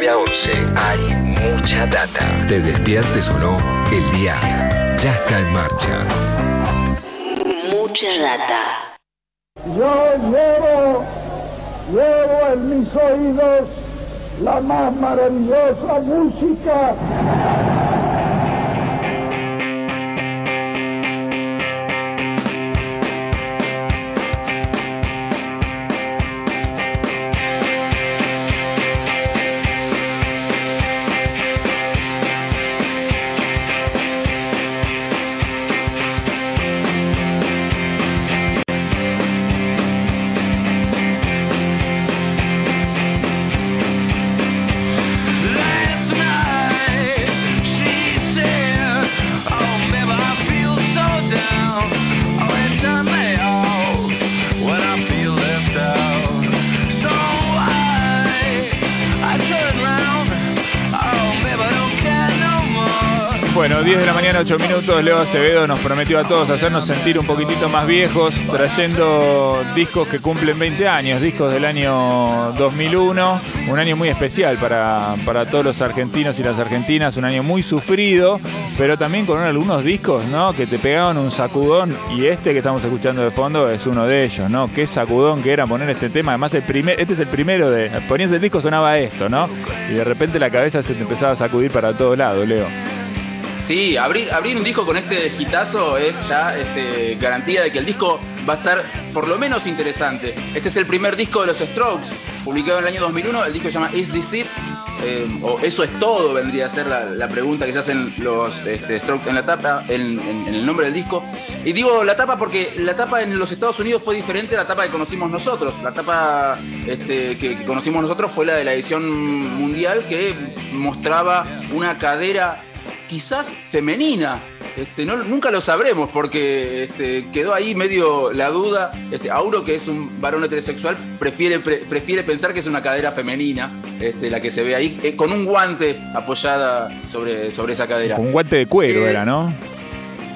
9 a 11 hay mucha data. Te despiertes o no, el día ya está en marcha. Mucha data. Yo llevo, llevo en mis oídos la más maravillosa música. Bueno, 10 de la mañana, 8 minutos. Leo Acevedo nos prometió a todos hacernos sentir un poquitito más viejos, trayendo discos que cumplen 20 años, discos del año 2001. Un año muy especial para, para todos los argentinos y las argentinas, un año muy sufrido, pero también con algunos discos ¿no? que te pegaban un sacudón. Y este que estamos escuchando de fondo es uno de ellos, ¿no? Qué sacudón que era poner este tema. Además, el primer, este es el primero de. Ponías el disco, sonaba esto, ¿no? Y de repente la cabeza se te empezaba a sacudir para todos lados, Leo. Sí, abrir, un disco con este hitazo es ya este, garantía de que el disco va a estar por lo menos interesante. Este es el primer disco de los Strokes, publicado en el año 2001. El disco se llama Is This It? Eh, o Eso es todo, vendría a ser la, pregunta que se hacen los este, Strokes en la tapa, en el nombre del disco. Y digo la tapa porque la tapa en los Estados Unidos fue diferente a la tapa que conocimos nosotros. La tapa este, que, que conocimos nosotros fue la de la edición mundial que mostraba una cadera quizás femenina. Este, no, nunca lo sabremos porque este, quedó ahí medio la duda. Este, Auro, que es un varón heterosexual, prefiere, pre- prefiere pensar que es una cadera femenina este, la que se ve ahí, eh, con un guante apoyada sobre, sobre esa cadera. Con un guante de cuero Eh, era, ¿no?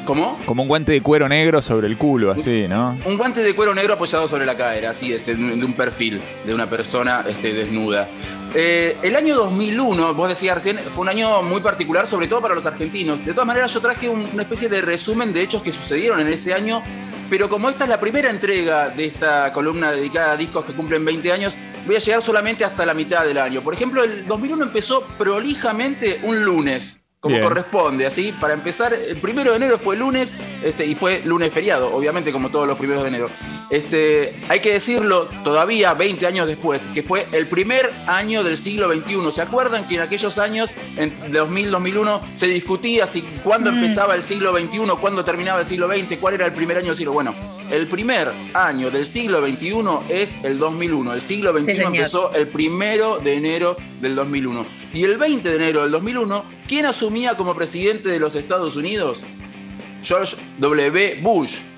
¿Cómo? Como un guante de cuero negro sobre el culo, así, ¿no? Un guante de cuero negro apoyado sobre la cadera, así es, de un perfil de una persona este, desnuda. Eh, el año 2001, vos decías recién, fue un año muy particular, sobre todo para los argentinos. De todas maneras, yo traje un- una especie de resumen de hechos que sucedieron en ese año, pero como esta es la primera entrega de esta columna dedicada a discos que cumplen 20 años, voy a llegar solamente hasta la mitad del año. Por ejemplo, el 2001 empezó prolijamente un lunes. Como Bien. corresponde, así, para empezar, el primero de enero fue lunes, este, y fue lunes feriado, obviamente, como todos los primeros de enero. Este, hay que decirlo todavía 20 años después, que fue el primer año del siglo XXI. ¿Se acuerdan que en aquellos años, en 2000-2001, se discutía si cuándo empezaba el siglo XXI, cuándo terminaba el siglo XX, cuál era el primer año del siglo? Bueno, el primer año del siglo XXI es el 2001. El siglo XXI señor. empezó el primero de enero del 2001. Y el 20 de enero del 2001, ¿quién asumía como presidente de los Estados Unidos? George W. Bush.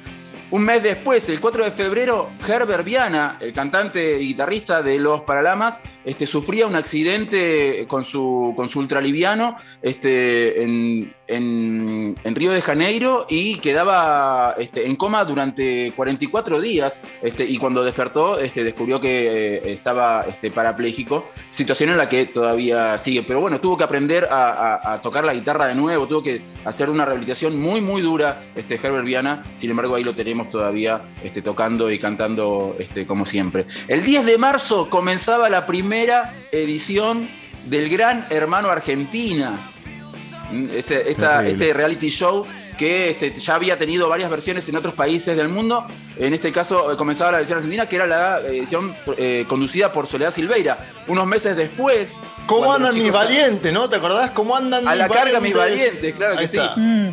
Un mes después, el 4 de febrero, Herbert Viana, el cantante y guitarrista de Los Paralamas, este, sufría un accidente con su, con su ultraliviano este, en, en- en Río de Janeiro y quedaba este, en coma durante 44 días. Este, y cuando despertó, este, descubrió que eh, estaba este, parapléjico, situación en la que todavía sigue. Pero bueno, tuvo que aprender a, tocar la guitarra de nuevo, tuvo que hacer una rehabilitación muy, muy dura, este, Herbert Viana. Sin embargo, ahí lo tenemos todavía tocando y cantando como siempre. El 10 de marzo comenzaba la primera edición del Gran Hermano Argentina. Este, esta- este reality show que este, ya había tenido varias versiones en otros países del mundo. En este caso eh, comenzaba la edición argentina, que era la edición eh, conducida por Soledad Silveira. Unos meses después. ¿Cómo andan mis valientes, no? ¿Te acordás? ¿Cómo andan A la carga, mis valientes? claro que sí. Mm.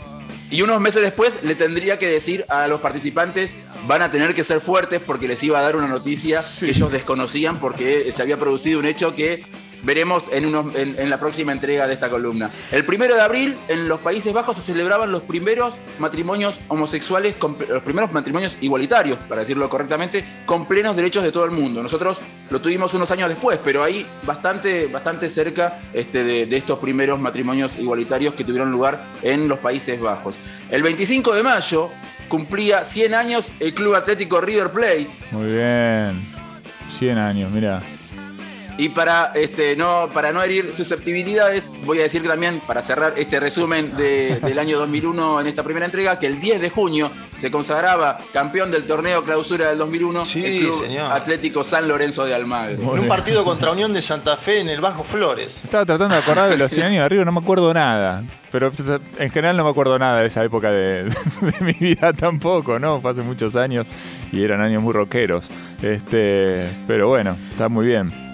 Y unos meses después le tendría que decir a los participantes, van a tener que ser fuertes porque les iba a dar una noticia Sí. que ellos desconocían porque se había producido un hecho que veremos en, la próxima entrega de esta columna. El primero de abril, en los Países Bajos se celebraban los primeros matrimonios homosexuales, los primeros matrimonios igualitarios, para decirlo correctamente, con plenos derechos de todo el mundo. Nosotros lo tuvimos unos años después, pero ahí bastante, bastante cerca este, de, de estos primeros matrimonios igualitarios que tuvieron lugar en los Países Bajos. El 25 de mayo cumplía 100 años el Club Atlético River Plate. Muy bien. 100 años, mira. Y para, este, no, para no herir susceptibilidades, voy a decir que también, para cerrar este resumen de- del año 2001 en esta primera entrega, que el 10 de junio se consagraba campeón del torneo clausura del 2001 Sí, el Club señor. Atlético San Lorenzo de Almagro. En un partido contra Unión de Santa Fe en el Bajo Flores. Estaba tratando de acordar de los 100 años de arriba, no me acuerdo nada. Pero en general no me acuerdo nada de esa época de, de mi vida tampoco, ¿no? Fue hace muchos años y eran años muy rockeros. Este, pero bueno, está muy bien.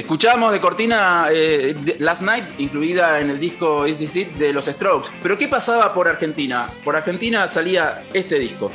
Escuchamos de cortina eh, Last Night, incluida en el disco Is This It de los Strokes. Pero ¿qué pasaba por Argentina? Por Argentina salía este disco.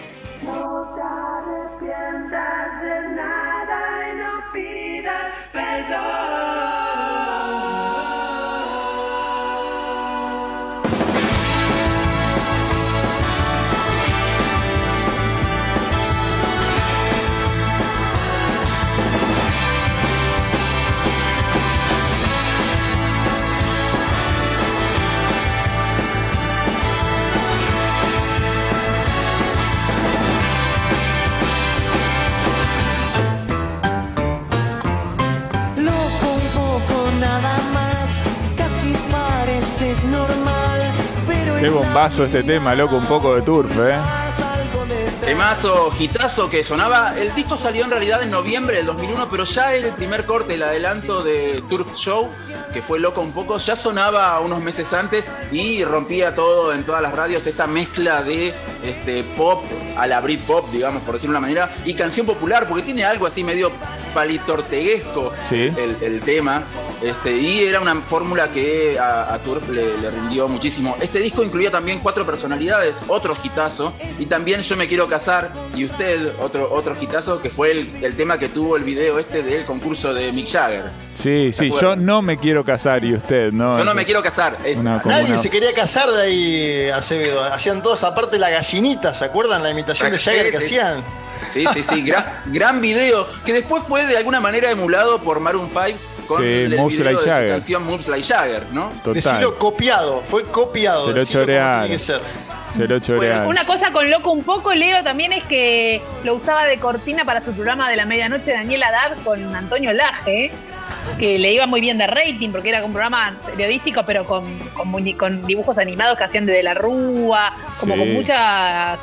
Qué bombazo este tema, loco, un poco de turf, ¿eh? Temazo, hitazo que sonaba. El disco salió en realidad en noviembre del 2001, pero ya el primer corte, el adelanto de Turf Show, que fue loco un poco, ya sonaba unos meses antes y rompía todo en todas las radios esta mezcla de este, pop a la Britpop, digamos, por decirlo de una manera, y canción popular, porque tiene algo así medio palitorteguesco Sí. el, el tema. Este, y era una fórmula que a, a Turf le, le rindió muchísimo. Este disco incluía también cuatro personalidades, otro hitazo, y también Yo me quiero casar, y usted, otro, otro hitazo, que fue el, el tema que tuvo el video este del concurso de Mick Jagger. Sí, sí, yo no me quiero casar y usted, ¿no? Yo no me quiero casar. Es, Una. Nadie se quería casar de ahí, Acevedo. Hacían todos aparte la gallinita, ¿se acuerdan la imitación de Jagger que Sí. hacían? Sí, sí, sí, gran, gran video, que después fue de alguna manera emulado por Maroon 5 con Sí, el Moves video Like de Jagger. su canción Moves Like Jagger, ¿no? Total. Decilo copiado, fue copiado. Se lo chorearon. tiene que ser. Se lo chorean. Una cosa con loco un poco, Leo, también es que lo usaba de cortina para su programa de la medianoche Daniel Haddad con Antonio Laje, que le iba muy bien de rating porque era un programa periodístico, pero con, con, dibujos animados que hacían de, De la Rúa, como Sí. con muchos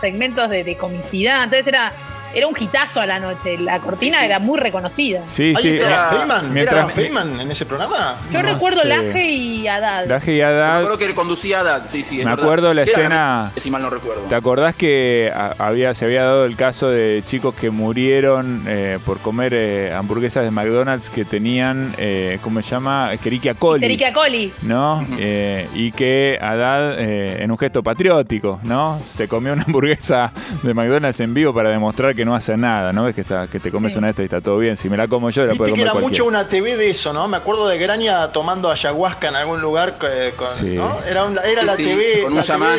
segmentos de, de comicidad. Entonces era, era un hitazo a la noche. La cortina Sí, sí. era muy reconocida. Sí, ¿Ahí sí. era- Feynman? mientras- ¿Era Feynman en ese programa? Yo No recuerdo sé. Laje y Haddad. Laje y Yo Haddad, recuerdo que conducía a Haddad, sí, sí. es Me verdad. acuerdo la escena- Si mal no recuerdo. ¿Te acordás que había, se había dado el caso de chicos que murieron eh, por comer eh, hamburguesas de McDonald's que tenían, eh, ¿cómo se llama? Escherichia coli. Erika Coli. ¿no? Eh, y que Haddad, eh, en un gesto patriótico, ¿no? Se comió una hamburguesa de McDonald's en vivo para demostrar que no hace nada, ¿no? Ves que, está, que te comes Sí. una de estas y está todo bien. Si me la como yo, la puede Viste que comer era cualquiera. mucho una TV de eso, ¿no? Me acuerdo de Graña tomando ayahuasca en algún lugar eh, con, Sí. ¿no? Era, un- era la Sí, TV. con un chamán.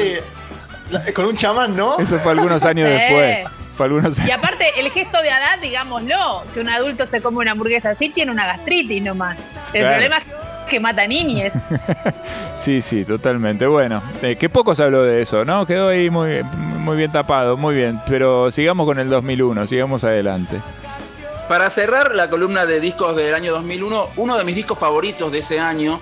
la- con un chamán, ¿no? Eso fue algunos años Sí. después. Fue algunos Y aparte, el gesto de Haddad, digámoslo, que un adulto se come una hamburguesa así, tiene una gastritis nomás. El Claro. problema es que mata niñes. Sí, sí, totalmente. Bueno, eh, que poco se habló de eso, ¿no? Quedó ahí muy, muy bien tapado, muy bien. Pero sigamos con el 2001, sigamos adelante. Para cerrar la columna de discos del año 2001, uno de mis discos favoritos de ese año,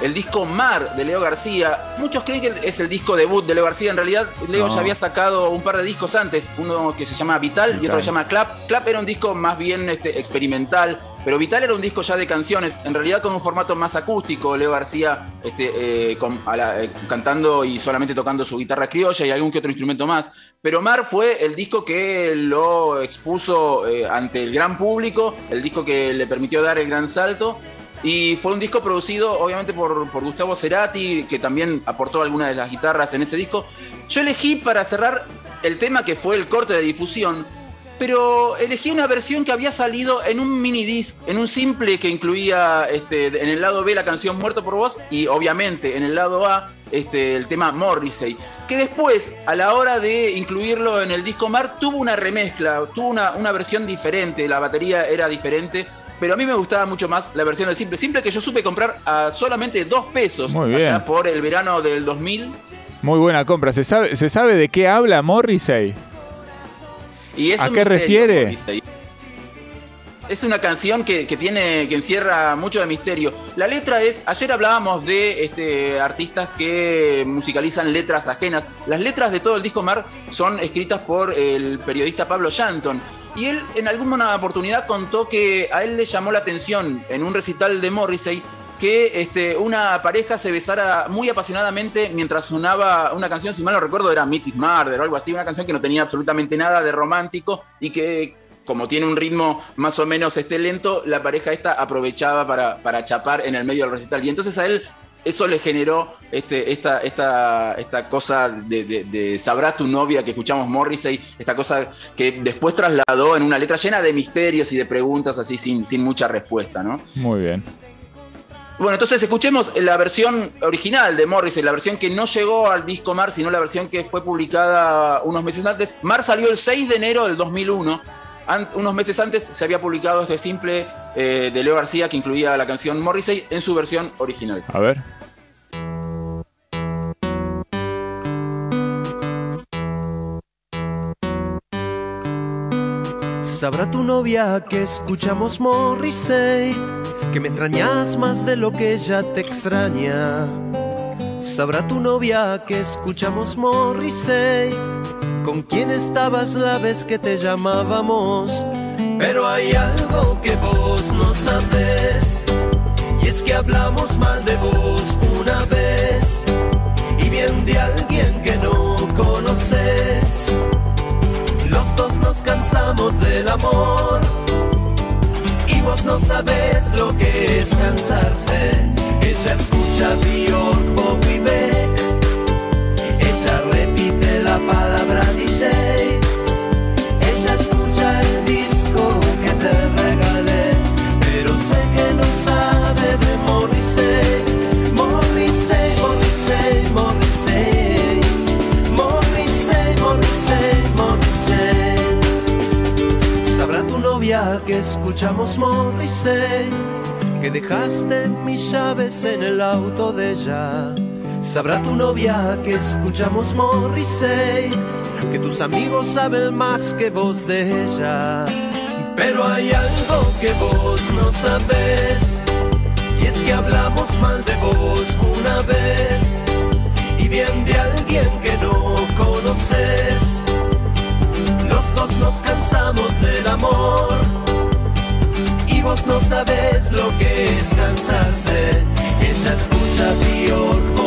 el disco Mar de Leo García. Muchos creen que es el disco debut de Leo García. En realidad, Leo No. ya había sacado un par de discos antes, uno que se llama Vital, y Vital. otro que se llama Clap. Clap era un disco más bien este, experimental, pero Vital era un disco ya de canciones, en realidad con un formato más acústico. Leo García este, eh, eh, cantando y solamente tocando su guitarra criolla y algún que otro instrumento más. Pero Mar fue el disco que lo expuso eh, ante el gran público, el disco que le permitió dar el gran salto. Y fue un disco producido, obviamente, por, por Gustavo Cerati, que también aportó algunas de las guitarras en ese disco. Yo elegí para cerrar el tema que fue el corte de difusión, pero elegí una versión que había salido en un mini disc, en un simple que incluía este, en el lado B la canción Muerto por Vos y obviamente en el lado A este, el tema Morrissey, que después a la hora de incluirlo en el disco Mar tuvo una remezcla, tuvo una, una versión diferente, la batería era diferente. Pero a mí me gustaba mucho más la versión del simple. Simple que yo supe comprar a solamente dos pesos Muy bien. allá por el verano del 2000. Muy buena compra. ¿Se sabe, ¿se sabe de qué habla Morrissey? Y es ¿A qué refiere? Es una canción que, que tiene, que encierra mucho de misterio. La letra es, ayer hablábamos de este, artistas que musicalizan letras ajenas. Las letras de todo el disco Mar son escritas por el periodista Pablo Shanton. Y él en alguna oportunidad contó que a él le llamó la atención en un recital de Morrissey que este, una pareja se besara muy apasionadamente mientras sonaba una canción, si mal no recuerdo, era Meet Is Murder o algo así, una canción que no tenía absolutamente nada de romántico y que como tiene un ritmo más o menos este lento, la pareja esta aprovechaba para, para chapar en el medio del recital. Y entonces a él eso le generó este, esta, esta, esta cosa de, de, de Sabrá tu novia que escuchamos Morrissey, esta cosa que después trasladó en una letra llena de misterios y de preguntas así sin, sin mucha respuesta, ¿no? Muy bien. Bueno, entonces escuchemos la versión original de Morrissey, la versión que no llegó al disco Mar, sino la versión que fue publicada unos meses antes. Mar salió el 6 de enero del 2001. An- unos meses antes se había publicado este simple eh, de Leo García que incluía la canción Morrissey en su versión original. A ver. Sabrá tu novia que escuchamos Morrissey, que me extrañas más de lo que ella te extraña. Sabrá tu novia que escuchamos Morrissey, con quién estabas la vez que te llamábamos. Pero hay algo que vos no sabes, y es que hablamos mal de vos una vez, y bien de alguien que no conoces. Nos cansamos del amor y vos no sabes lo que es cansarse. Ella escucha Bjork o escuchamos Morrissey, que dejaste mis llaves en el auto de ella. Sabrá tu novia que escuchamos Morrissey, que tus amigos saben más que vos de ella. Pero hay algo que vos no sabes, y es que hablamos mal de vos una vez y bien de alguien que no conoces. Los dos nos cansamos del amor vos no sabes lo que es cansarse. Ella escucha Bjork